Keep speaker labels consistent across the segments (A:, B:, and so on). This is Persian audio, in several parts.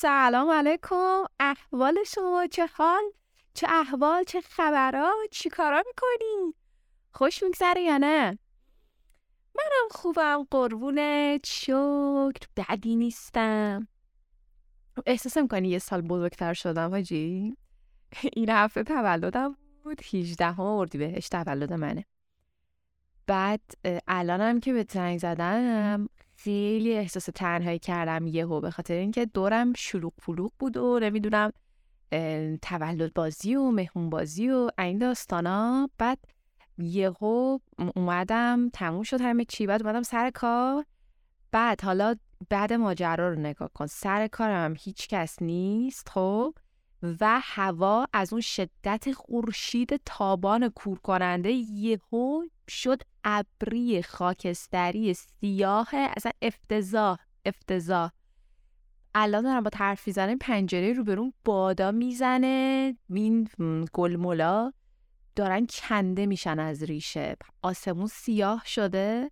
A: سلام علیکم. احوال شما چه حال؟ چه احوال چه خبرها؟ چی کارا می‌کنی؟ خوش میگذره یا نه؟ منم خوبم قربونت شکر بدی نیستم. احساس می‌کنی یه سال بزرگتر شدم حاجی. این هفته تولدم بود. 18 اردیبهشت تولد منه. بعد الانم که به زنگ زدم خیلی احساس تنهایی کردم یهو به خاطر اینکه دورم شلوغ پلوغ بود و نمی‌دونم تولد بازی و مهمون بازی و این داستانا. بعد یهو اومدم تموم شد همه چی. بعد اومدم سر کار. بعد حالا بعد ماجرا رو نگاه کن. سر کارم هیچ کس نیست خب؟ و هوا از اون شدت خورشید تابان کور کننده یهو شد ابری خاکستری سیاه اصلا افتضاح افتضاح. الان دارم با طرف می‌زنه پنجره رو برون بادا می‌زنه این گلمولا دارن کنده میشن از ریشه. آسمون سیاه شده.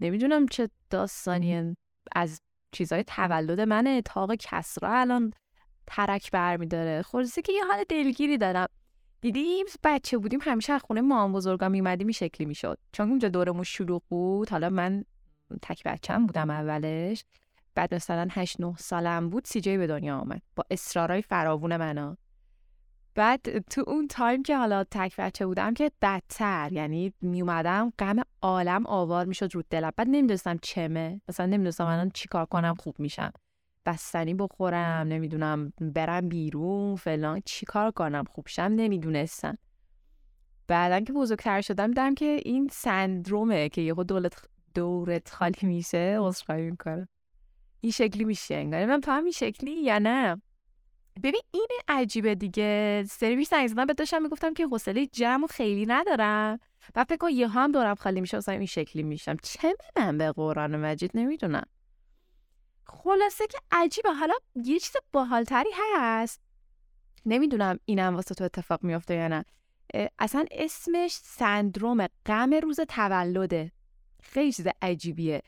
A: نمی‌دونم چه داستانی از چیزای تولد منه. تاق کسرا الان ترک برمیداره. خلاصه که یه حال دلگیری دارم. دیدیم بچه بودیم همیشه از خونه مام بزرگا میمدیم این شکلی می‌شد. چون اونجا دورمون شلوغ بود حالا من تک بچم بودم اولش. بعد مثلا 8 9 سالم بود سی جی به دنیا آمد. با اصرارای فراوون منا بعد تو اون تایم که حالا تک بچه بودم که بدتر یعنی می اومدم غم عالم آوار می‌شد رو دلم. بعد نمی‌دونستم چمه. مثلا نمی‌دونستم الان چیکار کنم خوب میشم. بستنی بخورم نمی‌دونم برم بیرون فلان. چیکار کنم؟ خوب شم نمی‌دونستم. بعدا که بزرگتر شدم دیدم که این سندرومه که یهو دولت دورت خالی میشه. عذرخواهی می‌کنه این شکلی میشه انگار. من تو هم این شکلی یا نه. ببین این عجیبه دیگه. سری بیش زنگ زدم داشتم می‌گفتم که حوصله جمع خیلی ندارم. و فکر کن یه هم دورم خالی میشه این شکلی میشم. چه من به قرآن مجید؟ نمی‌دونم. خلاصه که عجیبه. حالا یه چیز باحالتری هست. نمی‌دونم اینم واسه تو اتفاق میافته یا نه. اصلا اسمش سندروم غم روز تولده. خیلی چیز عجیبیه.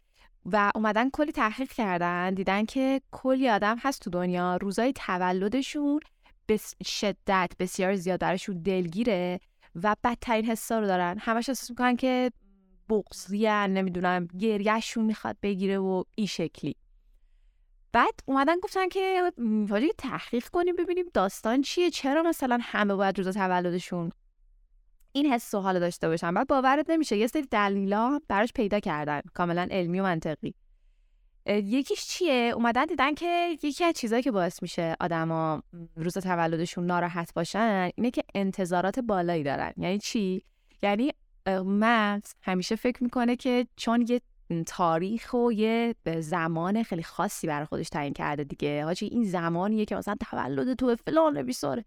A: و اومدن کلی تحقیق کردن دیدن که کلی آدم هست تو دنیا. روزای تولدشون به شدت بسیار زیاد درشون دلگیره و بدترین حسا رو دارن. همش احساس می‌کنن که بغضیان نمی‌دونم گریهشون می‌خواد بگیره و این شکلی. بعد اومدن گفتن که حاجی تحقیق کنیم ببینیم داستان چیه چرا مثلا همه باید روز تولدشون این حس و حال داشته باشن. بعد باورت نمیشه یه سری دلیلا براش پیدا کردن کاملا علمی و منطقی. یکیش چیه؟ اومدن دیدن که یکی از چیزایی که باعث میشه آدما روز تولدشون ناراحت باشن اینه که انتظارات بالایی دارن. یعنی چی؟ یعنی من همیشه فکر می‌کنه که چون یه تاریخ و یه زمان خیلی خاصی برای خودش تعیین کرده دیگه. حاجی این زمانیه که مثلا تولد تو فلان بیساره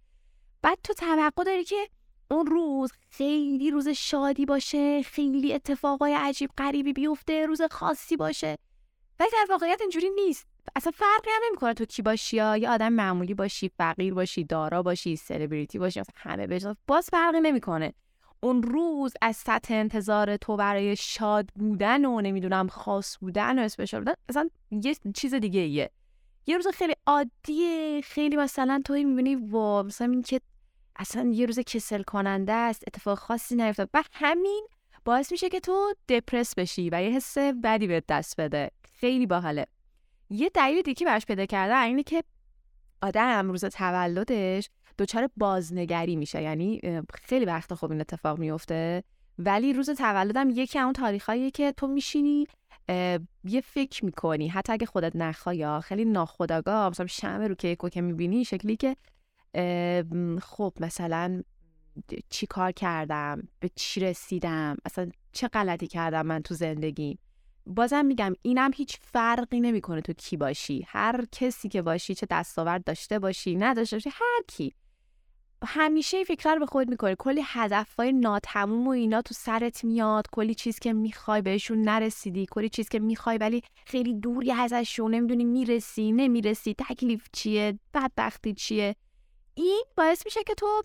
A: بعد تو توقع داری که اون روز خیلی روز شادی باشه خیلی اتفاقای عجیب غریبی بیفته روز خاصی باشه. ولی در واقعیت اینجوری نیست. اصلا فرقی هم نمی‌کنه تو کی باشی یا یه آدم معمولی باشی فقیر باشی دارا باشی سلبریتی باشی همه بجا باز فرقی نمی‌کنه. اون روز از سطح انتظار تو برای شاد بودن و نمی‌دونم خاص بودن و اسپشال بودن اصلا یه چیز دیگه ایه. یه روز خیلی عادیه خیلی مثلا توی می‌بینی و مثلا این که اصلا یه روز کسل کننده است اتفاق خاصی نیفتاد. و همین باعث میشه که تو دپرس بشی و یه حس بدی به دست بده. خیلی باحاله. یه دلیل دیگه براش پیدا کرده اینه که آدم روز تولدش دچار بازنگری میشه. یعنی خیلی وقت خوب این اتفاق میفته. ولی روز تولدم یکی اون تاریخایی که تو میشینی یه فکر می‌کنی. حتی اگه خودت نخوای یا خیلی ناخداگاه مثلا شمه رو کیکو که می‌بینی شکلی که خب مثلا چی کار کردم؟ به چی رسیدم؟ اصلا چه غلطی کردم من تو زندگی؟ بازم میگم اینم هیچ فرقی نمی‌کنه تو کی باشی. هر کسی که باشی چه دستاورد داشته باشی نداشته باشی هر کی. همیشه این فکر رو به خود می‌کنه کلی هدفهای ناتموم و اینا تو سرت میاد. کلی چیز که می‌خوای بهشون نرسیدی. کلی چیز که می‌خوای ولی خیلی دوری ازشون نمی‌دونی می‌رسی نمی‌رسی. تکلیف چیه؟ بدبختی چیه؟ این باعث میشه که تو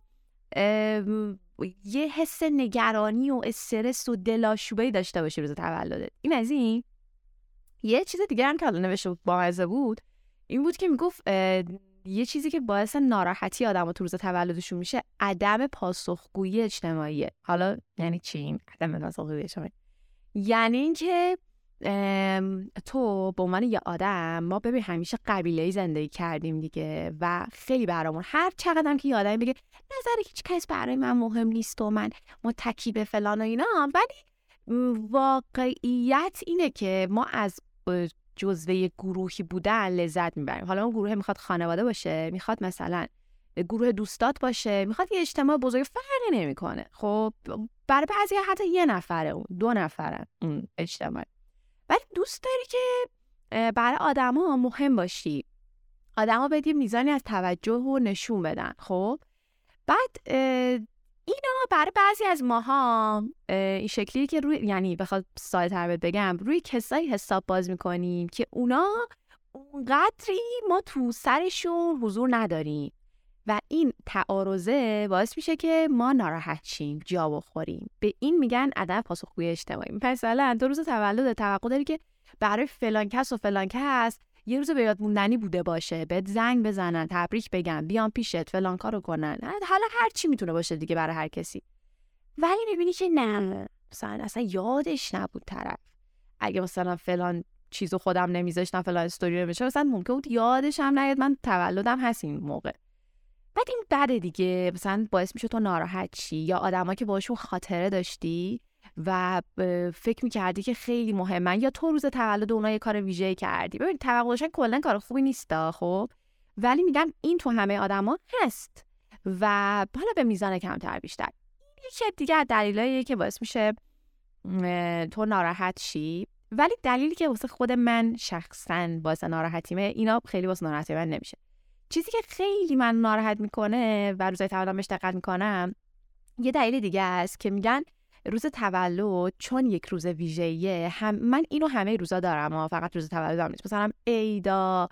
A: یه حس نگرانی و استرس و دلاشوبه داشته باشی روز تولدت. این از این. یه چیز دیگه هم که حالا نوشته بود بود این بود که می‌گفت یه چیزی که باعث ناراحتی آدم تو روز تولدشون میشه عدم پاسخگویی اجتماعیه. حالا یعنی چی این عدم پاسخگویی اجتماعی؟ یعنی اینکه تو به عنوان یه آدم ما ببین همیشه قبیله زندگی کردیم دیگه و خیلی برامون هر چقدر که یه آدمی بگه نظر هیچ کس برای من مهم نیست و من متکی به فلان و اینا ولی واقعیت اینه که ما از جزوه گروهی بودن لذت می‌بریم. حالا اون گروه می‌خواد خانواده باشه می‌خواد مثلا گروه دوستات باشه می‌خواد یه اجتماع بزرگ فرقی نمی‌کنه. خب برای بعضی حتی یه نفره اون دو نفره اون اجتماع. ولی دوست داری که برای آدما مهم باشی. آدما بدی میزانی از توجه و نشون بدن. خب بعد اینا برای بعضی از ماها این شکلی که روی یعنی بخواد ساده تر بگم روی کسایی حساب باز می‌کنیم که اونا اونقدری ما تو سرشون حضور نداریم و این تعارضه باعث میشه که ما ناراحت شیم جا بخوریم. به این میگن عدم پاسخگویی اجتماعی. مثلا دو روز تولد توقع داری که برای فلان کس و فلان کس یه روز به یاد موندنی بوده باشه بهت زنگ بزنن تبریک بگن بیان پیشت فلان کارو کنن. حالا هر چی می‌تونه باشه دیگه برای هر کسی. ولی می‌بینی که نه مثلا اصلا یادش نبود طرف. اگه مثلا فلان چیزو خودم نمیذاشتم فلان استوری رو مثلا ممکن بود یادش هم نیاد. من تولدم هست این موقع. بعد این بده دیگه. مثلا باعث میشه تو ناراحت چی یا آدما که باشون خاطره داشتی و فکر می‌کردی که خیلی مهمن یا تو روز تولد اونا یه کار ویژه کردی. ببین توقع داشتن کلا کار خوبی نیست خب؟ ولی میگم این تو همه آدما هست و حالا به میزان کمتر بیشتر. یکی دیگه از دلایلیه که باعث میشه تو ناراحت شی. ولی دلیلی که واسه خود من شخصا باعث ناراحتیمه اینا خیلی واسه ناراحتی من نمیشه. چیزی که خیلی من ناراحت می‌کنه و روزای تولدم بهش دقت می‌کنم یه دلیل دیگه است که میگن روز تولد چون یک روز ویژه‌ایه هم من اینو همه روزا دارم و فقط روز تولدم نیست. مثلا عیدا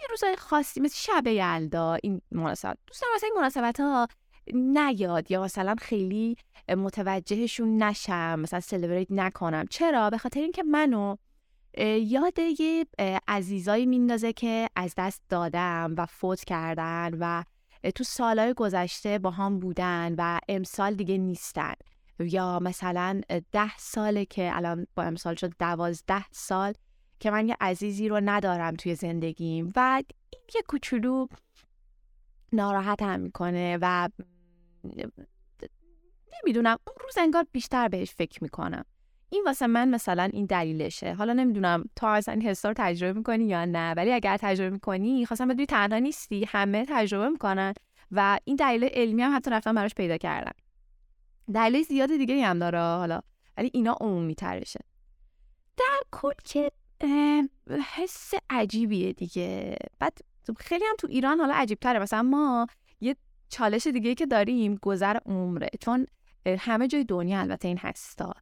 A: یه روزای خاصی مثل شب یلدا این مناسبت دوستان واسه این مناسبت ها نیاد یا مثلا خیلی متوجهشون نشم مثلا سلبریت نکنم. چرا؟ به خاطر اینکه منو یاد یه عزیزایی میندازه که از دست دادم و فوت کردن و تو سالهای گذشته با هم بودن و امسال دیگه نیستن. یا مثلا ده ساله که الان با امسال شد دوازده سال که من یه عزیزی رو ندارم توی زندگیم و این یه کوچولو ناراحت هم می‌کنه و نمی‌دونم اون روز انگار بیشتر بهش فکر می‌کنم. این واسه من مثلا این دلیلشه. حالا نمی‌دونم تا اصلا این حسا رو تجربه می‌کنی یا نه ولی اگر تجربه می‌کنی خواستم بدونی تنها نیستی همه تجربه می‌کنن و این دلیل علمی هم حتی رفتن براش پیدا کردن دلیل زیاد دیگه هم داره حالا. ولی اینا عمومی ترشه در کل که حس عجیبیه دیگه. بعد خیلی هم تو ایران حالا عجیب تره مثلا ما یه چالش دیگه که داریم گذر عمره. چون همه جای دنیا البته این هستا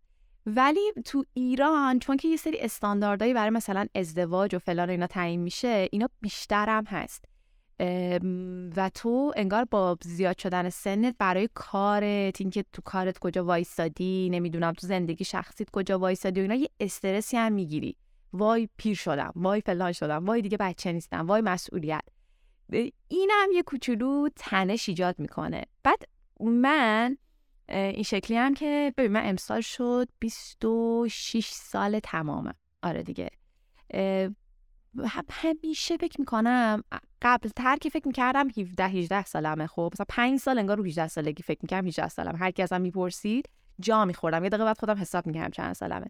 A: ولی تو ایران چون که یه سری استانداردهایی برای مثلا ازدواج و فلان اینا تعیین میشه اینا بیشتر هم هست. و تو انگار با زیاد شدن سنت برای کارت اینکه تو کارت کجا وایستادی نمی‌دونم تو زندگی شخصیت کجا وایستادی و اینا یه استرسی هم می‌گیری. وای پیر شدم وای فلان شدم وای دیگه بچه نیستم وای مسئولیت. اینم یه کوچولو تنش ایجاد می‌کنه. بعد من این شکلی هم که ببین من امسال شد 26 سال تمامه آره دیگه. همیشه فکر می‌کنم قبل تر که فکر می‌کردم 17 18 سالمه. خب مثلا 5 سال انگار رو 18 سالگی فکر می‌کردم 18 سالم هر کی ازم می‌پرسید جا میخوردم. یه دقیقه بعد خودم حساب می‌کردم چند سالمه.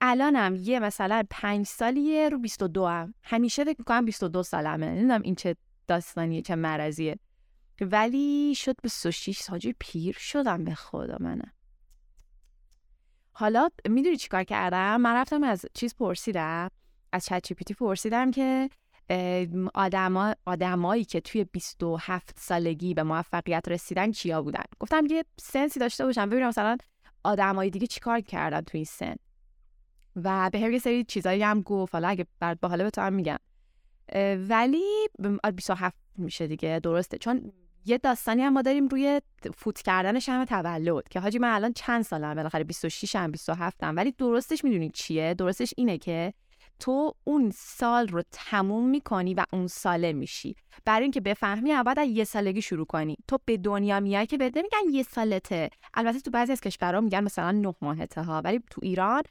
A: الانم یه مثلا 5 سالیه رو 22 هم همیشه فکر می‌کنم 22 سالمه. نمی‌دونم این چه داستانیه چه مرضیه. ولی شد به 26 ساجی پیر شدم به خدا منم. حالا می‌دونی چیکار کردم؟ من رفتم از چیز پرسیدم از چت جی پرسیدم که آدما آدمایی که توی 27 سالگی به موفقیت رسیدن کیا بودن؟ گفتم یه سنسی داشته باشم ببینم مثلا آدمای دیگه چیکار کردن توی این سن. و به هر سری چیزایی هم گفت. حالا اگه بعد با حالا به تو هم میگم. ولی 27 میشه دیگه. درسته. چون یه داستانی هم ما داریم روی فوت کردن شم تولد که حاجی من الان چند سالم بالاخره 26 هم 27 هم ولی درستش می‌دونید چیه؟ درستش اینه که تو اون سال رو تموم می‌کنی و اون ساله میشی. برای اینکه بفهمی اول از یه سالگی شروع کنی. تو به دنیا میای که بده میگن یه سالته. البته تو بعضی از کشورها میگن مثلا نه ماهته ها ولی تو ایران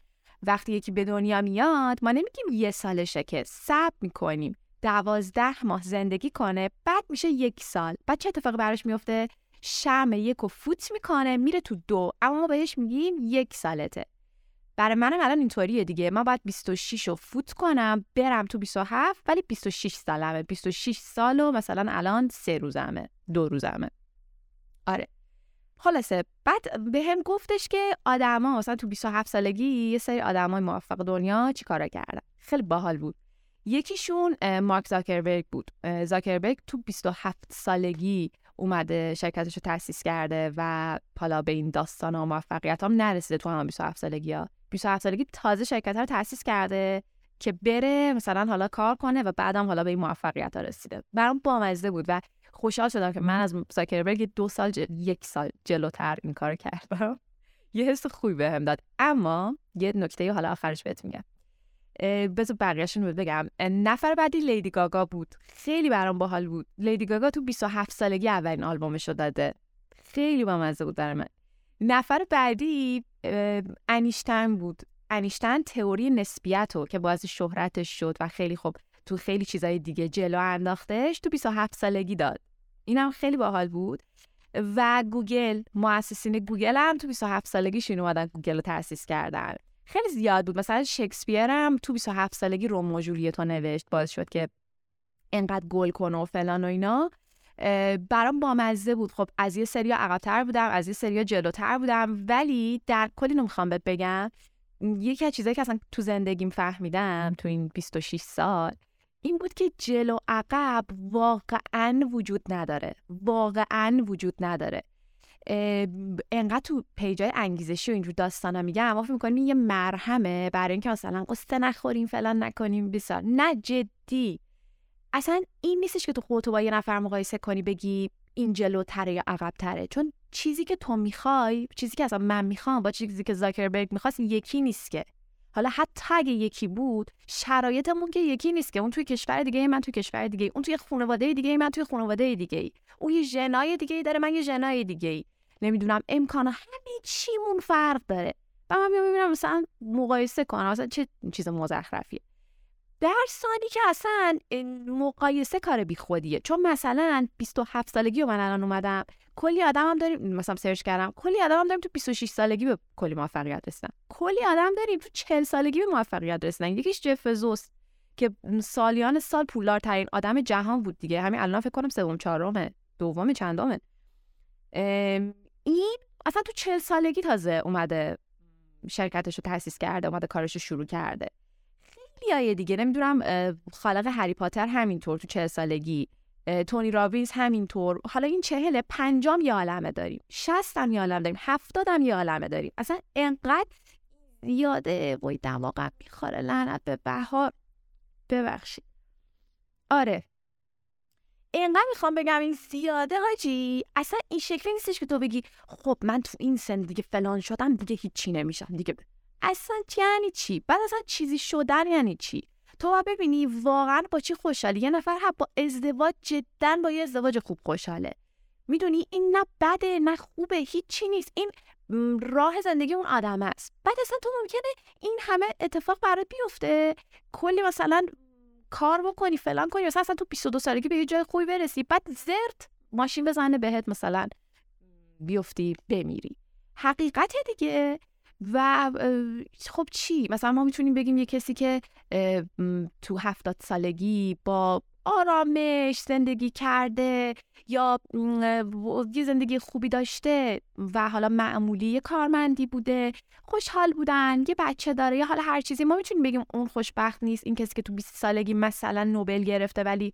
A: وقتی یکی به دنیا میاد ما نمیگیم یه سالشه که صبر می‌کنیم. دوازده ماه زندگی کنه بعد میشه یک سال. بعد چه اتفاقی براش میفته شم یک و فوت می‌کنه میره تو دو. اما ما بهش میگیم یک سالته. برای منم الان اینطوریه دیگه. من باید 26 رو فوت کنم برم تو 27 ولی 26 سالمه. 26 سال و مثلا الان سه روزمه دو روزمه. آره. خلاصه بعد به هم گفتش که آدما مثلا تو 27 سالگی یه سری آدمای موفق دنیا چیکارا کردن؟ خیلی باحال بود. یکیشون مارک زاکربرگ بود. زاکربرگ تو 27 سالگی اومده شرکتش رو تأسیس کرده و حالا به این داستان و موفقیت هم نرسیده تو هم 27 سالگی ها 27 سالگی تازه شرکت رو تأسیس کرده که بره مثلا حالا کار کنه و بعدم حالا به این موفقیت ها رسیده. برام بامزه بود و خوشحال شدم که من از زاکربرگ دو سال یک سال جلوتر این کار کردم. یه حس خوبی بهم داد. اما یه نکته حالا آخرش بهت میگم. بذار بقیه‌شون رو بگم. نفر بعدی لیدی گاگا بود. خیلی برام باحال بود. لیدی گاگا تو 27 سالگی اولین آلبومش رو داده. خیلی بامزه بود برای نفر بعدی انیشتن بود. انیشتن تئوری نسبیت رو که باعث شهرتش شد و خیلی خوب تو خیلی چیزای دیگه جلو انداختش تو 27 سالگی داد. اینم خیلی باحال بود. و گوگل مؤسسین گوگل هم تو 27 سالگیشون اومدن گوگل رو تأسیس کردن. خیلی زیاد بود. مثلا شکسپیر هم تو 27 سالگی رومئو ژولیتو نوشت باعث شد که انقدر گل کنه و فلان و اینا. برام بامزه بود. خب از یه سریا عقبتر بودم از یه سریا جلوتر بودم. ولی در کل نمی‌خوام بهت بگم. یکی از چیزایی که اصلا تو زندگیم فهمیدم تو این 26 سال این بود که جلو عقب واقعا وجود نداره. واقعا وجود نداره. انقدر تو پیجای انگیزشی و اینجور داستانا میگم اما فکر می‌کنیم یه مرهمه برای اینکه مثلا قصه نخوریم فلان نکنیم بسار نه جدی. اصلا این نیستش که تو خودتو با یه نفر مقایسه کنی بگی این جلوتره یا عقبتره. چون چیزی که تو می‌خوای چیزی که اصلا من می‌خوام با چیزی که زاکربرگ می‌خواست یکی نیست که. حالا حتی اگه یکی بود شرایطمون که یکی نیست که. اون توی کشور دیگه من توی کشور دیگه اون توی خانواده دیگه من توی خانواده دیگه اون یه ژنای دیگه داره من یه ژنای دیگه نمی‌دونم امکان همه چیمون فرق داره. و من می‌بینم مثلا مقایسه کنم. مثلا چه چیز مزخرفیه. در ثانی که اصلا مقایسه کار بیخودیه. چون مثلا 27 سالگی و من الان اومدم کلی آدم هم داریم مثلا سرچ کردم کلی آدم هم داریم تو 26 سالگی به کلی موفقیت رسیدن. کلی آدم داریم تو 40 سالگی به موفقیت رسیدن. یکیش جف زوس که سالیان سال پولدارترین آدم جهان بود دیگه. همین الان فکر کنم سوم چهارمه دوم چندمه. این اصلا تو 40 سالگی تازه اومده شرکتش رو تأسیس کرده اومده کارش رو شروع کرده. خیلی دیگه. نمی‌دونم خالق هری پاتر همینطور تو چه سالگی تونی رابینز همینطور. حالا این چهل پنجام یه عالمه داریم. شستم یه عالمه داریم. هفتادم یه عالمه داریم. اصلا انقدر یاده وای دماغم می‌خوره. لعنت به بهار. ببخشید. آره. انقدر می‌خوام بگم این زیاده هاجی اصلا این شکلی نیستش که تو بگی خب من تو این سن دیگه فلان شدم دیگه هیچی نمیشم. دیگه اصلا یعنی چی؟ بعد اصلا چیزی شدن یعنی چی؟ تو باید ببینی واقعا با چی خوشحالی. یه نفر با ازدواج جدا با یه ازدواج خوب خوشحاله. می‌دونی؟ این نه بده نه خوبه هیچی نیست. این راه زندگی اون آدم است. بعد اصلا تو ممکنه این همه اتفاق برات بیفته. کلی مثلا کار بکنی فلان کنی. مثلا اصلا تو 22 سالگی به یه جای خوبی برسی. بعد زرت ماشین بزنه بهت مثلا بیفتی بمیری. حقیقت دیگه. و خب چی؟ مثلا ما می‌تونیم بگیم یه کسی که تو هفتاد سالگی با آرامش زندگی کرده یا یه زندگی خوبی داشته و حالا معمولی کارمندی بوده خوشحال بودن یه بچه داره یا حالا هر چیزی ما می‌تونیم بگیم اون خوشبخت نیست این کسی که تو 20 سالگی مثلا نوبل گرفته ولی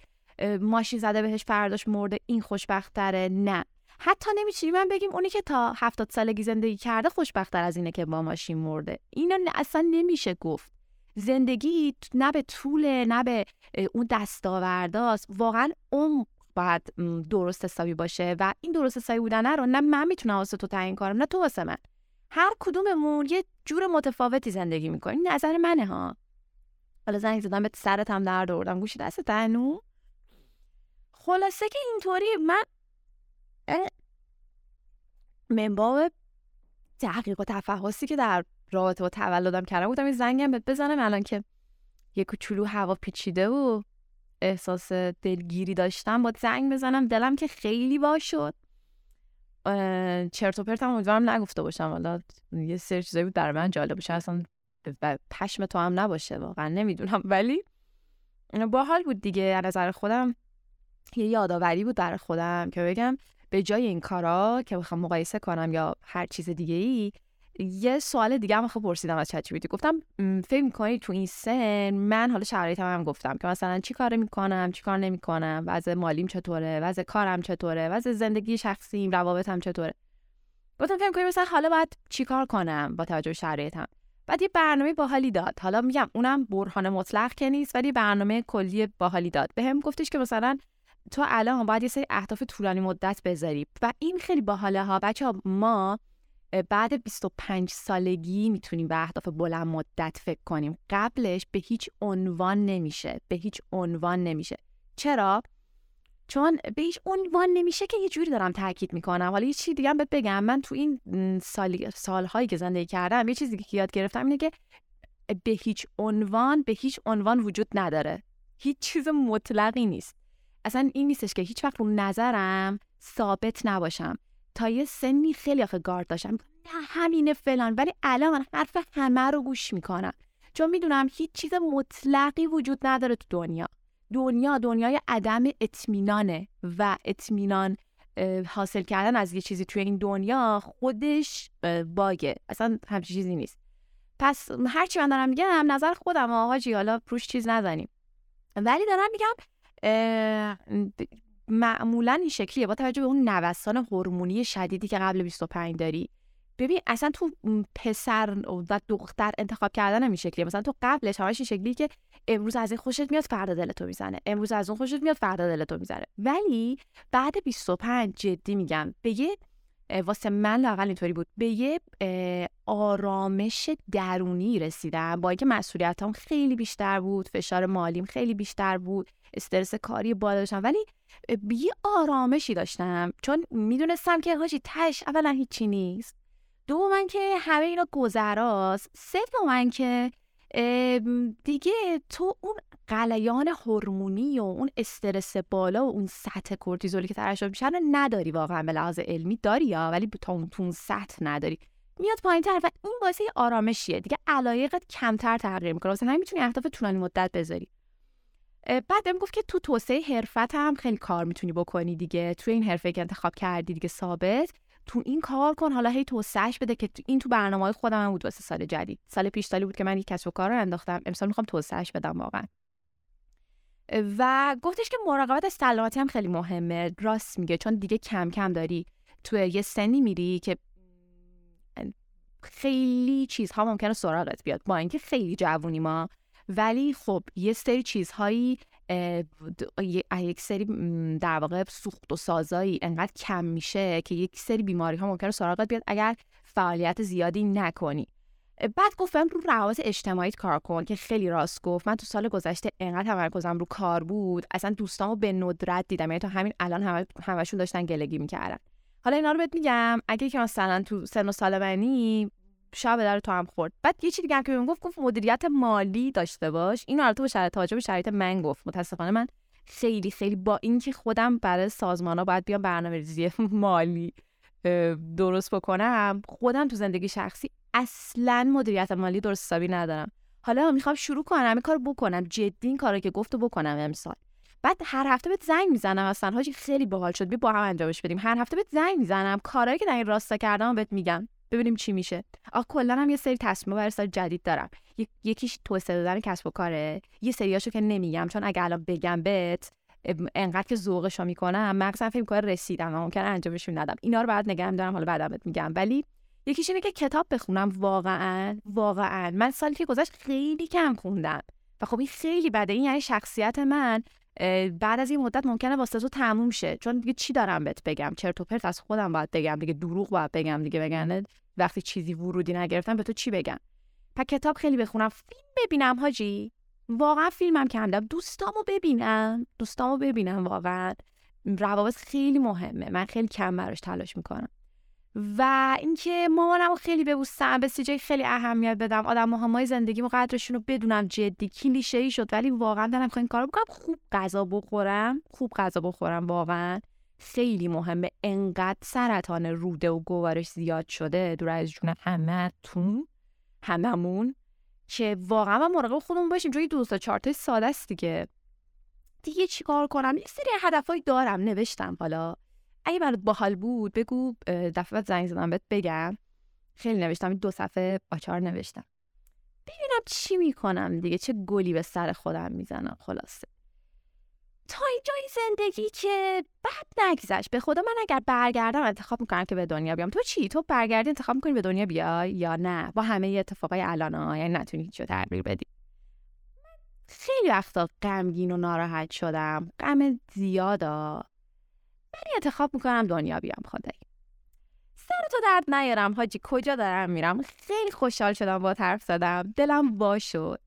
A: ماشین زده بهش فرداش مرده این خوشبخت داره نه. حتی نمی‌تونیم من بگیم اونی که تا هفتاد سالگی زندگی کرده خوشبختتر از اینه که با ماشین مرده. اینا اصلا نمیشه گفت. زندگی نه به طول نه به اون دستاورداست. واقعا اون باید درست حسابی باشه و این درست حسابی بودن رو نه من می‌تونم واسه تو تعیین کنم نه تو واسه من. هر کدوممون یه جور متفاوتی زندگی می‌کنیم. نظر منه ها. حالا زنگ زدم به سرت هم درد آوردم. گوشی دست تنو خلاصه که اینطوری من منباب تحقیق و تفحصی که در رابطه با تولدم کردم بودم این زنگم بهت بزنم الان که یه کوچولو هوا پیچیده و احساس دلگیری داشتم با زنگ بزنم. دلم که خیلی با شد. چرت و پرتم امیدوارم نگفته باشم. حالا یه سری چیزایی بود در من جالب باشه. اصلا پشم تو هم نباشه واقعا نمی‌دونم. ولی با حال بود دیگه. از نظر خودم یه یادآوری بود در خودم که بگم به جای این کارا که بخوام مقایسه کنم یا هر چیز دیگه ای یه سوال دیگه هم خب پرسیدم از چت گفتم فکر می‌کنی تو این سن من حالا شرایطم هم گفتم که مثلا چی کار می‌کنم چی کار نمی‌کنم وضع مالیم چطوره وضع کارم چطوره وضع زندگی شخصیم روابطم چطوره؟ گفتم فکر کنی مثلا حالا باید چیکار کنم با توجه به شرایطم؟ بعد یه برنامه باحالی داد. حالا میگم اونم برهان مطلق که نیست ولی برنامه کلی باحالی داد. بهم به گفتش که مثلا تو الان باید یه سری اهداف طولانی مدت بذاری و این خیلی باحاله ها. بچه ما بعد 25 سالگی می‌تونیم به اهداف بلند مدت فکر کنیم. قبلش به هیچ عنوان نمیشه. به هیچ عنوان نمیشه. چرا؟ چون به هیچ عنوان نمیشه که یه جوری دارم تاکید می‌کنم. حالا یه چیزی دیگه هم بهت بگم. من تو این سال سالهایی که زندگی کردم یه چیزی که یاد گرفتم اینه که به هیچ عنوان به هیچ عنوان وجود نداره. هیچ چیز مطلقی نیست. اصلا این نیستش که هیچ وقت رو نظرم ثابت نباشم. تا یه سنی خیلی آخه گارد داشتم. نه همینه فلان. ولی الان حرف همه رو گوش می‌کنم. چون می‌دونم هیچ چیز مطلقی وجود نداره تو دنیا. دنیا دنیای عدم اطمینانه و اطمینان حاصل کردن از یه چیزی توی این دنیا خودش باگه. اصلا همچین چیزی نیست. پس هرچی من دارم میگم نظر خودم آقا حالا پروش چیز نزنیم. ولی دارم میگم معمولا این شکلیه. با توجه به اون نوسان هورمونی شدیدی که قبل 25 داری. ببین اصلا تو پسر و دختر انتخاب کردن این شکلیه. مثلا تو قبلش همش این شکلی که امروز از این خوشت میاد فردا دلتو می‌زنه. امروز از اون خوشت میاد فردا دلتو می‌زنه. ولی بعد 25 جدی میگم به یه واسه من لاقل اینطوری بود. به یه آرامش درونی رسیدم. با اینکه مسئولیتام خیلی بیشتر بود فشار مالیم خیلی بیشتر بود. استرس کاری بالا داشتم. ولی یه آرامشی داشتم. چون می‌دونستم که هاجی تش اولا هیچی نیست. دو من که همه اینا گذراست. سه من که دیگه تو اون قلیان هورمونی و اون استرس بالا و اون سطح کورتیزولی که ترشح میشه نداری واقعا به لحاظ علمی. داری یا؟ ولی تا اون تون سطح نداری. میاد پایین تر و این باعث آرامشیه. دیگه علایقت کمتر تغییر می‌کنه. واسه نمی‌تونی اهداف طولانی مدت بذاری. بعد بهم گفت که تو توسعه حرفت هم خیلی کار می‌تونی بکنی دیگه. تو این حرفه که انتخاب کردی دیگه ثابت. تو این کار کن حالا هی توسعهش بده که این تو برنامه های خودم هم بود واسه سال جدید. سال پیش سالی بود که من یک کسب و کار رو انداختم. امسال می‌خوام توسعهش بدم واقعا. و گفتش که مراقبت از سلامتی هم خیلی مهمه. راست میگه چون دیگه کم کم داری تو یه سنی میری که خیلی چیزها ممکنه سراغت بیاد. با اینکه خیلی جوونی ما. ولی خب یه سری چیزهایی یک سری در واقع سوخت و سازایی انقدر کم میشه که یک سری بیماری ها ممکنه سراغت بیاد اگر فعالیت زیادی نکنی. بعد گفتم رو روابط اجتماعی کار کن که خیلی راست گفت. من تو سال گذشته انقدر تمرکزم رو کار بود. اصلا دوستامو به ندرت دیدم. یعنی تا همین الان همه همشون داشتن گلگی می‌کردن. حالا اینا رو بهت میگم. اگه که مثلا تو سن و سال منی شب در تو هم خورد. بعد یه چیزی دیگه که بهم گفت گفت مدیریت مالی داشته باش. اینو البته با شرایط توجه به شرایط من گفت. متاسفانه من خیلی خیلی با اینکه خودم برای سازمان ها باید بیام برنامه‌ریزی مالی درست بکنم خودم تو زندگی شخصی اصلا مدیریت مالی درست حسابی ندارم. حالا می‌خوام شروع کنم این کارو بکنم. جدی این کارو که گفتو بکنم امسال. بعد هر هفته بهت زنگ می‌زنم اصلا. حاجی خیلی باحال شد. بی با هم انجامش بدیم. هر هفته بهت زنگ می‌زنم. کارهایی که در این راستا کردم بهت میگم. ببینیم چی میشه. آخ کلا هم یه سری تصمیم برای سال جدید دارم. یکیش توسعه دادن کسب و کاره. یه سریاشو که نمیگم چون اگه الان بگم بهت انقدر که ذوقشو می‌کنم مغزم فکر می‌کنه رسیدم و ممکنه انجامشون ندم. اینا رو بعد نگم دارم حالا بهت میگم. ولی یکیش اینه که کتاب بخونم. واقعا واقعا. من سالی که گذشت خیلی کم خوندم. و خب این خیلی بده. این یعنی شخصیت من. بعد از این مدت ممکنه واسه تو تموم شه. چون دیگه چی دارم بهت بگم؟ چرت و پرت از خودم باید بگم دیگه. دروغ باید بگم دیگه. بگن وقتی چیزی ورودی نگرفتم به تو چی بگم؟ پس کتاب خیلی بخونم. فیلم ببینم حاجی. واقعا فیلمم کندم. دوستامو ببینم. دوستامو ببینم واقعا. روابط خیلی مهمه. من خیلی کم براش تلاش می‌کنم. و اینکه مامانمو خیلی ببوسم به سیجای خیلی اهمیت بدم. آدم مهمای زندگیمو قدرشون رو بدونم جدی کلیشه ای شد ولی واقعا دارم این کارو بکنم. خوب غذا بخورم. خوب غذا بخورم واقعا. خیلی مهمه. انقدر سرطان روده و گوارش زیاد شده. دور از جون همه تون هممون که واقعا من مراقب خودمون باشیم. جوی دو تا ساده است دیگه. دیگه چیکار کنم؟ یه سری هدفهایی دارم نوشتم حالا. اگه برات باحال بود بگو دفعه بعد زنگ زدم بهت بگم. خیلی نوشتم دو صفحه آچار نوشتم. ببینم چی می‌کنم دیگه چه گلی به سر خودم می‌زنم خلاصه. تا جای زندگی که بد نگذشت. به خدا من اگر برگردم انتخاب می‌کنم که به دنیا بیام. تو چی؟ تو برگردی انتخاب می‌کنی به دنیا بیای یا نه؟ با همه اتفاقای الان ها یعنی نتونی هیچ تغییر بدی. خیلی وقتا غمگین و ناراحت شدم. غم زیادا ولی انتخاب می‌کنم دنیا بیام خدایی. سر تو درد نیارم حاجی. کجا دارم میرم؟ خیلی خوشحال شدم با حرف زدم. دلم با شد.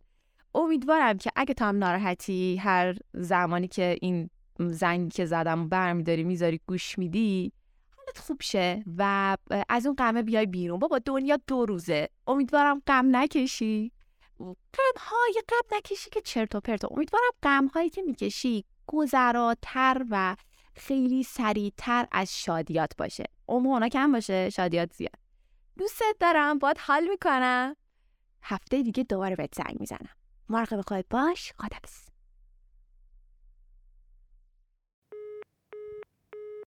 A: امیدوارم که اگه تو هم ناراحتی هر زمانی که این زنگی که زدم برمیداری می‌ذاری گوش میدی حالت خوب شه و از اون قمه بیای بیرون. بابا دنیا دو روزه. امیدوارم غم نکشی. غم های غم نکشی که چرت و پرت امیدوارم غم هایی که می‌کشی گذراتر و خیلی سریعتر از شادیات باشه. عمر کم باشه شادیات زیاد. دوستت دارم باید حال می‌کنم. هفته دیگه دوباره بهت زنگ می‌زنم. مراقب خودت باش. خدافظ